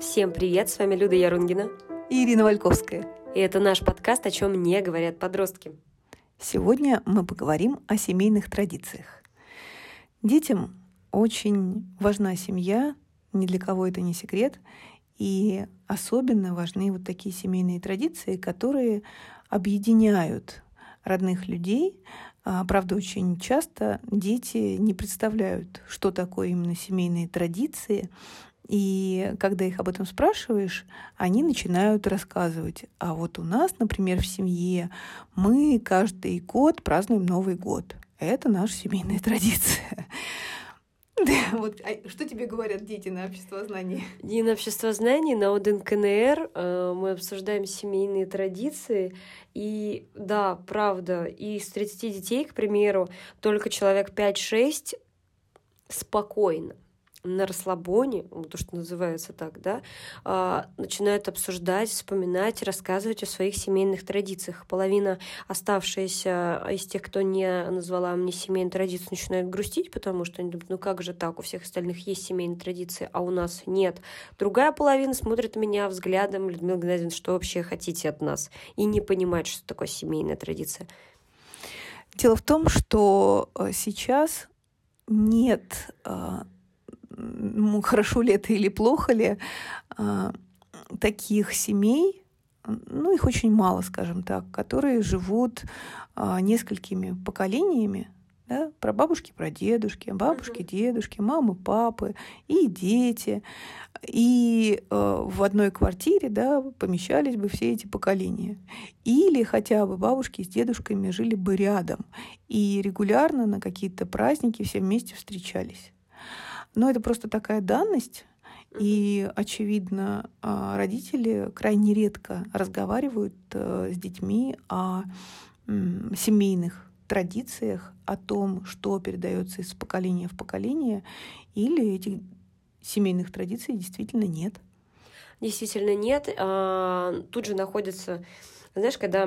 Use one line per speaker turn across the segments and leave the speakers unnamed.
Всем привет, с вами Люда Ярунгина
и Ирина Вальковская.
И это наш подкаст «О чем не говорят подростки».
Сегодня мы поговорим о семейных традициях. Детям очень важна семья, ни для кого это не секрет, и особенно важны вот такие семейные традиции, которые объединяют родных людей. А, правда, очень часто дети не представляют, что такое именно семейные традиции, и когда их об этом спрашиваешь, они начинают рассказывать. А вот у нас, например, в семье мы каждый год празднуем Новый год. Это наша семейная традиция. Вот, а что тебе говорят дети на обществознании?
И на обществознании, на ОДН КНР э, мы обсуждаем семейные традиции. И да, правда, из 30 детей, к примеру, только человек 5-6 спокойно на расслабоне, то, что называется так, да, а, начинают обсуждать, вспоминать, рассказывать о своих семейных традициях. Половина оставшаяся из тех, кто не назвала мне семейную традицию, начинает грустить, потому что они думают, ну как же так, у всех остальных есть семейные традиции, а у нас нет. Другая половина смотрит меня взглядом, Людмила Геннадьевна, что вообще хотите от нас, и не понимает, что такое семейная традиция.
Дело в том, что э, сейчас нет э, хорошо ли это или плохо ли, а, таких семей, ну, их очень мало, скажем так, которые живут а, несколькими поколениями, да, про бабушки, про дедушки, бабушки, дедушки, мамы, папы и дети. И э, в одной квартире да, помещались бы все эти поколения. Или хотя бы бабушки с дедушками жили бы рядом и регулярно на какие-то праздники все вместе встречались. Но это просто такая данность, и, очевидно, а, родители крайне редко разговаривают э, с детьми о семейных традициях, о том, что передается из поколения в поколение, или этих семейных традиций действительно нет.
Действительно нет. А, тут же знаешь, когда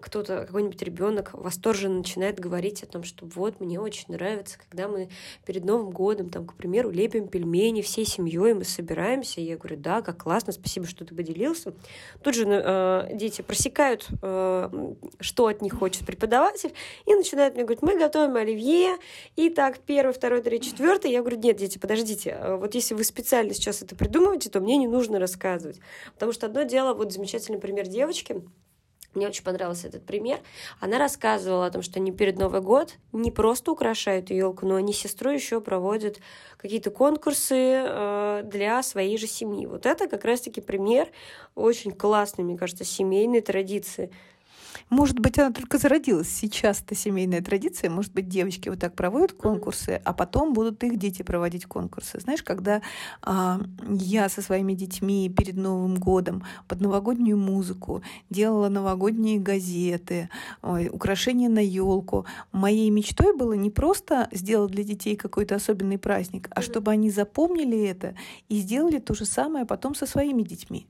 кто-то, какой-нибудь ребенок восторженно начинает говорить о том, что вот мне очень нравится, когда мы перед Новым годом, там, к примеру, лепим пельмени всей семьей, мы собираемся, и я говорю, да, как классно, спасибо, что ты поделился. Тут же э, дети просекают, э, что от них хочет преподаватель, и начинают мне говорить, мы готовим оливье, и так, первый, второй, третий, четвертый. Я говорю, нет, дети, подождите, э, вот если вы специально сейчас это придумываете, то мне не нужно рассказывать. Потому что одно дело, вот замечательный пример девочки, мне очень понравился этот пример. Она рассказывала о том, что они перед Новый год не просто украшают елку, но они с сестрой еще проводят какие-то конкурсы э, для своей же семьи. Вот это как раз-таки пример очень классной, мне кажется, семейной традиции.
Может быть, она только зародилась. Сейчас это семейная традиция. Может быть, девочки вот так проводят конкурсы, а потом будут их дети проводить конкурсы. Знаешь, когда а, я со своими детьми перед Новым годом под новогоднюю музыку делала новогодние газеты, ой, украшения на елку, моей мечтой было не просто сделать для детей какой-то особенный праздник, а чтобы они запомнили это и сделали то же самое потом со своими детьми.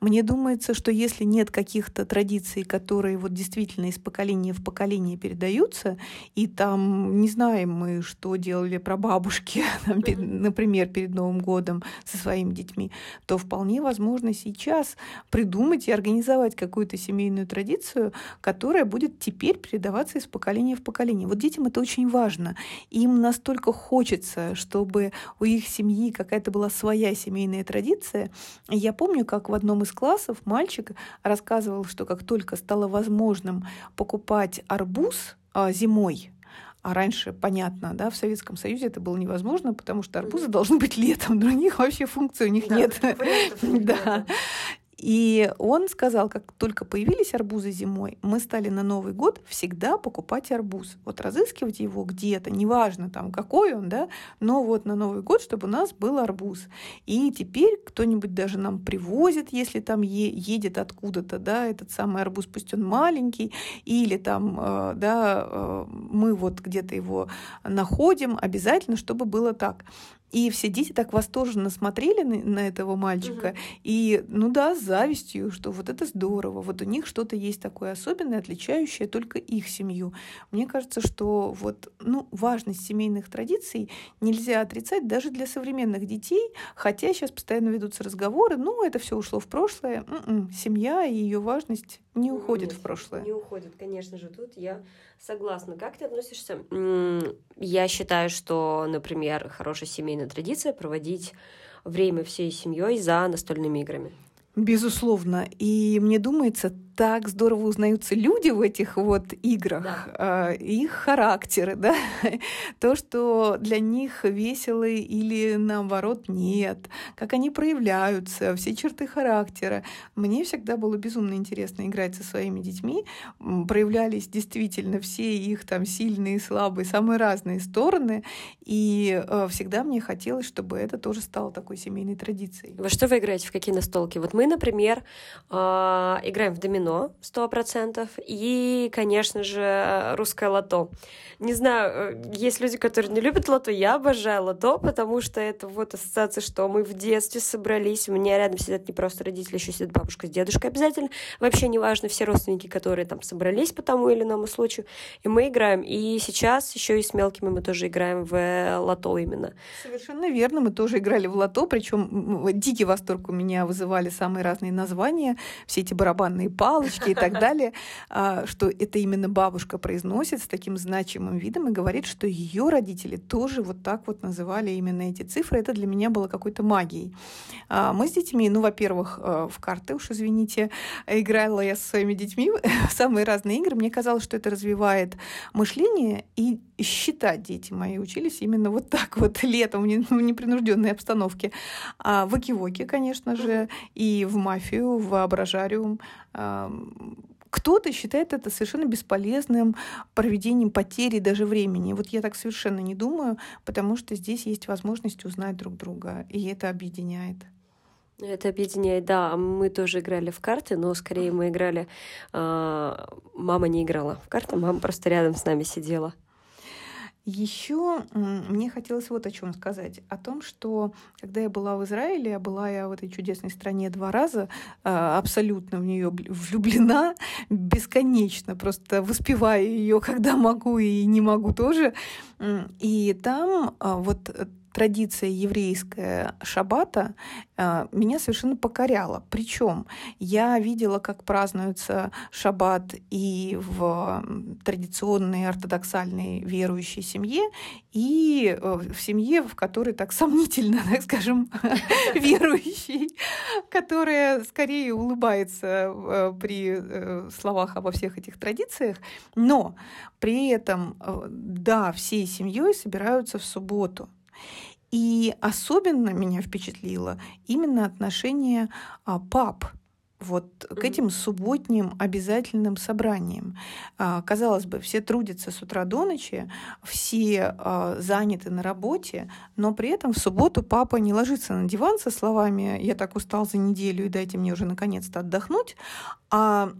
Мне думается, что если нет каких-то традиций, которые вот действительно из поколения в поколение передаются, и там не знаем мы, что делали про бабушки, например, перед Новым годом со своими детьми, то вполне возможно сейчас придумать и организовать какую-то семейную традицию, которая будет теперь передаваться из поколения в поколение. Вот детям это очень важно. Им настолько хочется, чтобы у их семьи какая-то была своя семейная традиция. Я помню, как в одном из классов мальчик рассказывал, что как только стало возможно возможным покупать арбуз а, зимой, а раньше, понятно, да, в Советском Союзе это было невозможно, потому что арбузы должны быть летом, других вообще функций у них да, нет. Да. И он сказал, как только появились арбузы зимой, мы стали на Новый год всегда покупать арбуз. Вот разыскивать его где-то, неважно там какой он, да, но вот на Новый год, чтобы у нас был арбуз. И теперь кто-нибудь даже нам привозит, если там е- едет откуда-то, да, этот самый арбуз, пусть он маленький, или там, э, да, э, мы вот где-то его находим, обязательно, чтобы было так. И все дети так восторженно смотрели на, на этого мальчика. Угу. И, ну да, с завистью, что вот это здорово. Вот у них что-то есть такое особенное, отличающее только их семью. Мне кажется, что вот, ну, важность семейных традиций нельзя отрицать даже для современных детей, хотя сейчас постоянно ведутся разговоры, ну, это все ушло в прошлое. М-м, семья и ее важность не уходит
Нет,
в прошлое.
Не уходит, конечно же. Тут я согласна. Как ты относишься? Я считаю, что, например, хорошая семейная традиция проводить время всей семьей за настольными играми.
Безусловно. И мне думается, так здорово узнаются люди в этих вот играх, да. их характеры, да, то, что для них весело или наоборот нет, как они проявляются, все черты характера. Мне всегда было безумно интересно играть со своими детьми. Проявлялись действительно все их там сильные, слабые, самые разные стороны. И э, всегда мне хотелось, чтобы это тоже стало такой семейной традицией.
Во что вы играете? В какие настолки? Вот мы, например, а, играем в домино, кино, сто процентов, и, конечно же, русское лото. Не знаю, э, есть люди, которые не любят лото, я обожаю лото, потому что это вот ассоциация, что мы в детстве собрались, у меня рядом сидят не просто родители, еще сидят бабушка с дедушкой обязательно, вообще неважно, все родственники, которые там собрались по тому или иному случаю, и мы играем. И сейчас еще и с мелкими мы тоже играем в лото именно.
Совершенно верно, мы тоже играли в лото, причем дикий восторг у меня вызывали самые разные названия, все эти барабанные палы, палочки и так далее, а, что это именно бабушка произносит с таким значимым видом и говорит, что ее родители тоже вот так вот называли именно эти цифры. Это для меня было какой-то магией. А, мы с детьми, ну, во-первых, э, в карты, уж извините, играла я со своими детьми в самые разные игры. Мне казалось, что это развивает мышление и считать дети мои учились именно вот так вот летом в непринужденной обстановке. А в Окивоке, конечно же, и в мафию, в воображариум кто-то считает это совершенно бесполезным проведением потери даже времени. Вот я так совершенно не думаю, потому что здесь есть возможность узнать друг друга, и это объединяет.
Это объединяет, да. Мы тоже играли в карты, но скорее мы играли... Э, мама не играла в карты, мама просто рядом с нами сидела.
Еще мне хотелось вот о чем сказать. О том, что когда я была в Израиле, а была я в этой чудесной стране два раза, а, абсолютно в нее влюблена, бесконечно, просто воспеваю ее, когда могу и не могу тоже. И там а, вот традиция еврейская шаббата э, меня совершенно покоряла. Причем я видела, как празднуется шаббат и в традиционной ортодоксальной верующей семье, и э, в семье, в которой так сомнительно, так скажем, верующий, которая скорее улыбается э, при словах обо всех этих традициях, но при этом, да, всей семьей собираются в субботу. И особенно меня впечатлило именно отношение а, пап вот к этим субботним обязательным собраниям. А, казалось бы, все трудятся с утра до ночи, все а, заняты на работе, но при этом в субботу папа не ложится на диван со словами «я так устал за неделю, и дайте мне уже наконец-то отдохнуть», а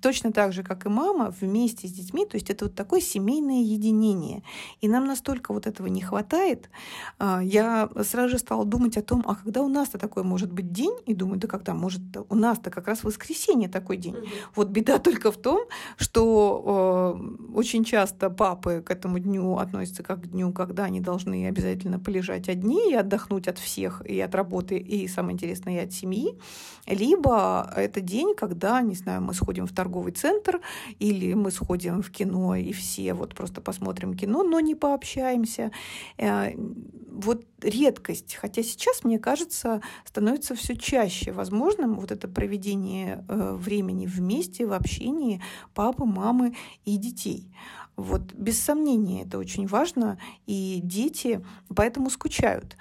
точно так же, как и мама, вместе с детьми, то есть это вот такое семейное единение. И нам настолько вот этого не хватает. А, я сразу же стала думать о том, а когда у нас-то такой может быть день, и думаю, да когда, может, у нас-то как раз воскресенье такой день. Угу. Вот беда только в том, что э, очень часто папы к этому дню относятся как к дню, когда они должны обязательно полежать одни и отдохнуть от всех, и от работы, и, самое интересное, и от семьи. Либо это день, когда, не знаю, мы сходим в торговый центр, или мы сходим в кино и все вот просто посмотрим кино, но не пообщаемся. Э, вот редкость, хотя сейчас, мне кажется, становится все чаще возможным вот это проведение э, времени вместе, в общении папы, мамы и детей. Вот без сомнения это очень важно, и дети поэтому скучают.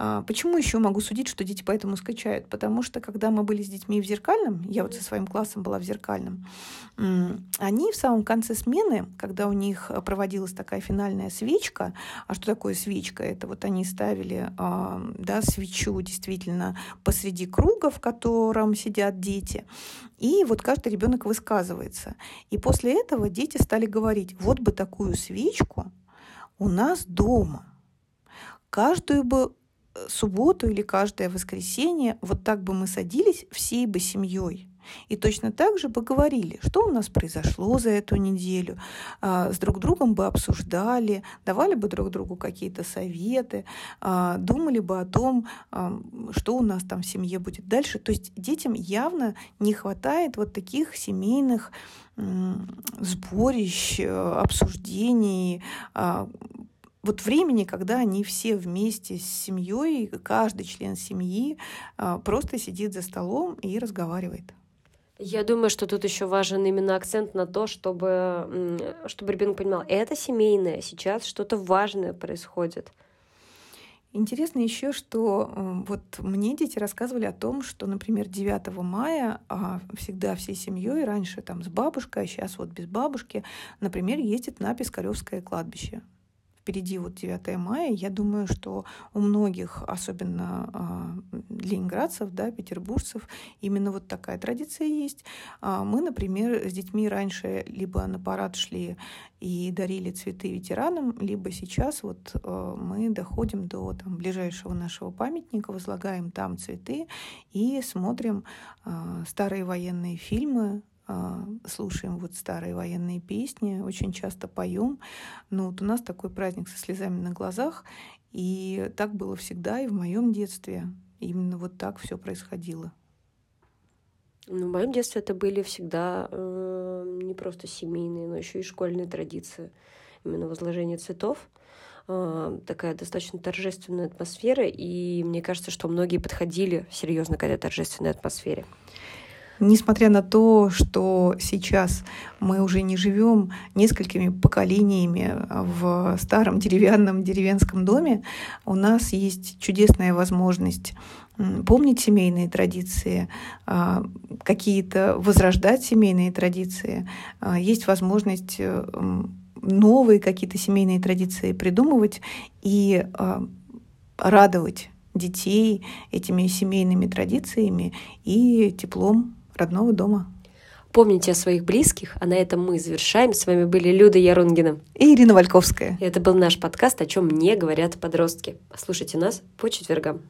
А почему еще могу судить, что дети поэтому скачают? Потому что когда мы были с детьми в зеркальном, я вот со своим классом была в зеркальном, они в самом конце смены, когда у них проводилась такая финальная свечка, а что такое свечка? Это вот они ставили а, да, свечу действительно посреди круга, в котором сидят дети, и вот каждый ребенок высказывается. И после этого дети стали говорить, вот бы такую свечку у нас дома – каждую бы э, субботу или каждое воскресенье вот так бы мы садились всей бы семьей и точно так же бы говорили, что у нас произошло за эту неделю, а, с друг другом бы обсуждали, давали бы друг другу какие-то советы, а, думали бы о том, а, что у нас там в семье будет дальше. То есть детям явно не хватает вот таких семейных сборищ, обсуждений, вот времени, когда они все вместе с семьей, каждый член семьи просто сидит за столом и разговаривает.
Я думаю, что тут еще важен именно акцент на то, чтобы, чтобы ребенок понимал, это семейное, сейчас что-то важное происходит.
Интересно еще, что вот мне дети рассказывали о том, что, например, 9 мая а всегда всей семьей, раньше там с бабушкой, а сейчас вот без бабушки, например, ездит на Пискаревское кладбище впереди вот 9 мая. Я думаю, что у многих, особенно э, ленинградцев, да, петербуржцев, именно вот такая традиция есть. А мы, например, с детьми раньше либо на парад шли и дарили цветы ветеранам, либо сейчас вот э, мы доходим до там, ближайшего нашего памятника, возлагаем там цветы и смотрим старые военные фильмы, а, слушаем вот старые военные песни, очень часто поем. Но вот у нас такой праздник со слезами на глазах, и так было всегда и в моем детстве. Именно вот так все происходило.
Ну, в моем детстве это были всегда э, не просто семейные, но еще и школьные традиции. Именно возложение цветов э, такая достаточно торжественная атмосфера, и мне кажется, что многие подходили серьезно к этой торжественной атмосфере.
Несмотря на то, что сейчас мы уже не живем несколькими поколениями в старом деревянном деревенском доме, у нас есть чудесная возможность помнить семейные традиции, а, какие-то возрождать семейные традиции. А, есть возможность э, новые какие-то семейные традиции придумывать и а, радовать детей этими семейными традициями и теплом родного дома.
Помните о своих близких, а на этом мы завершаем. С вами были Люда Ярунгина
и Ирина Вальковская.
Это был наш подкаст «О чем мне говорят подростки». Слушайте нас по четвергам.